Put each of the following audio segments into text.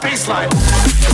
baseline.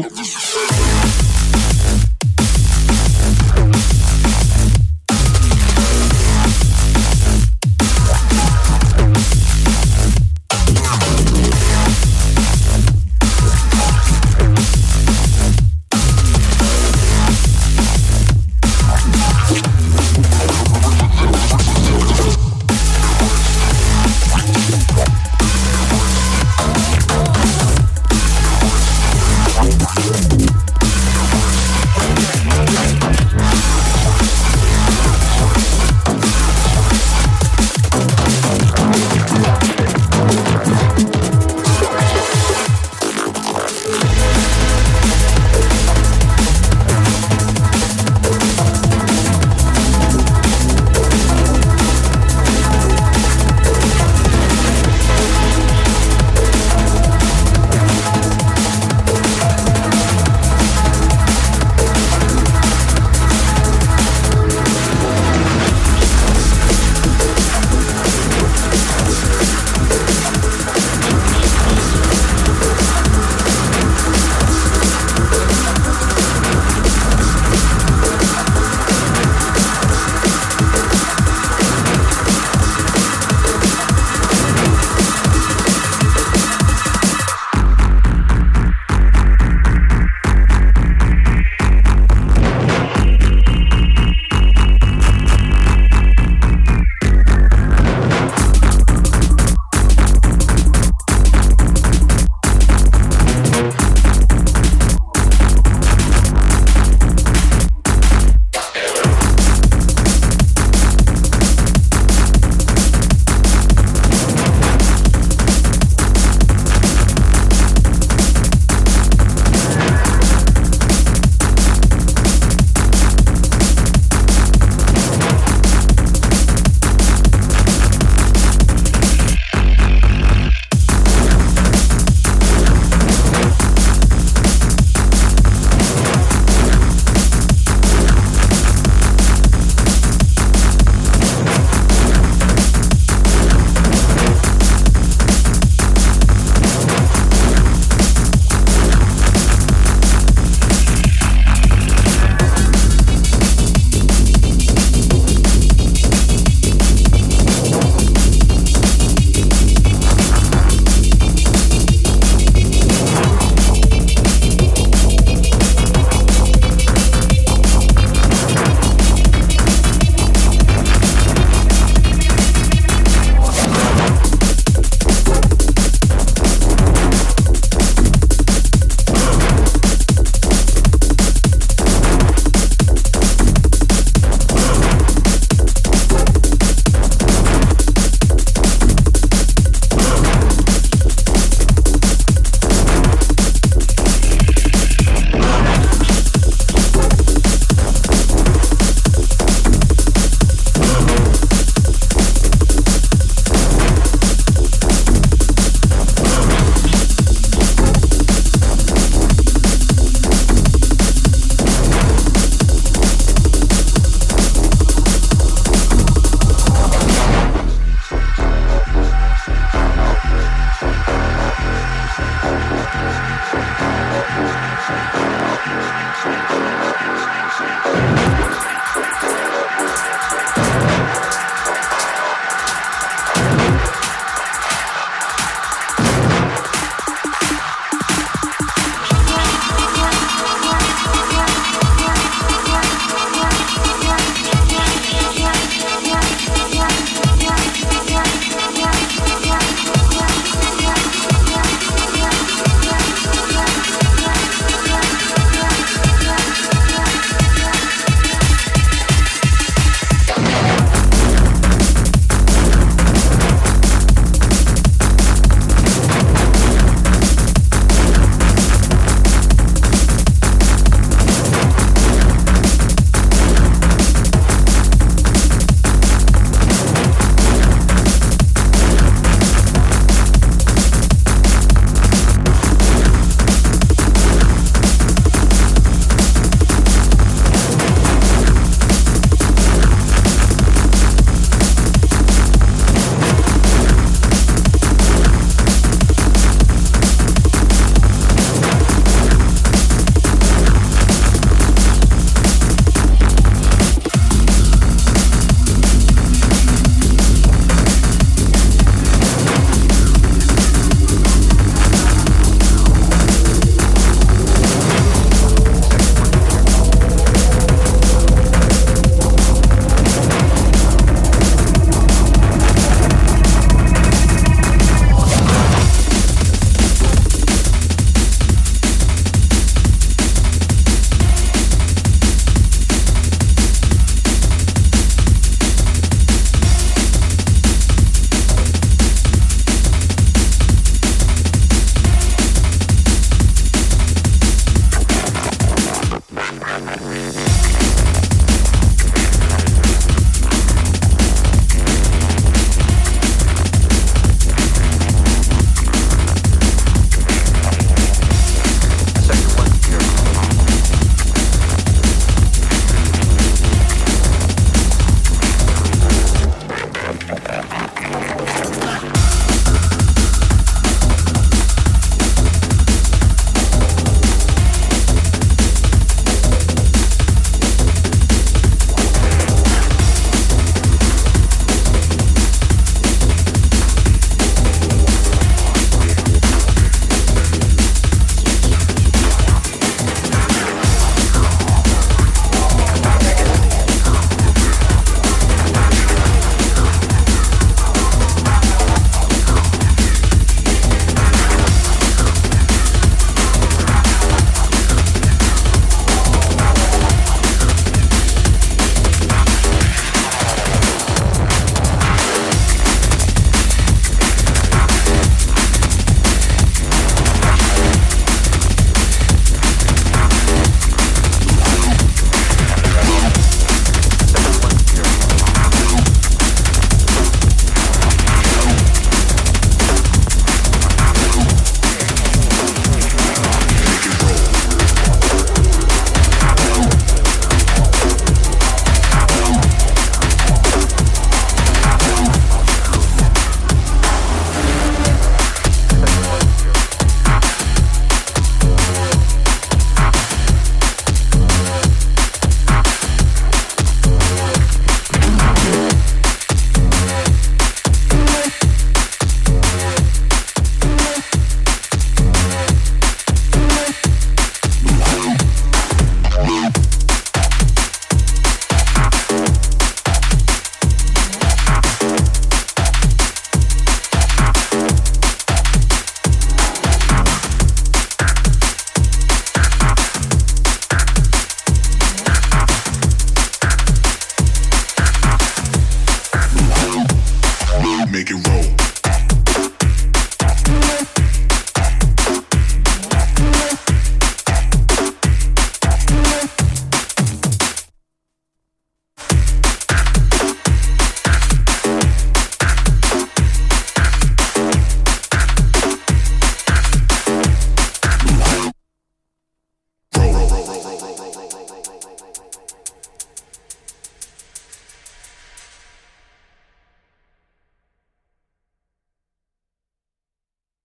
Субтитры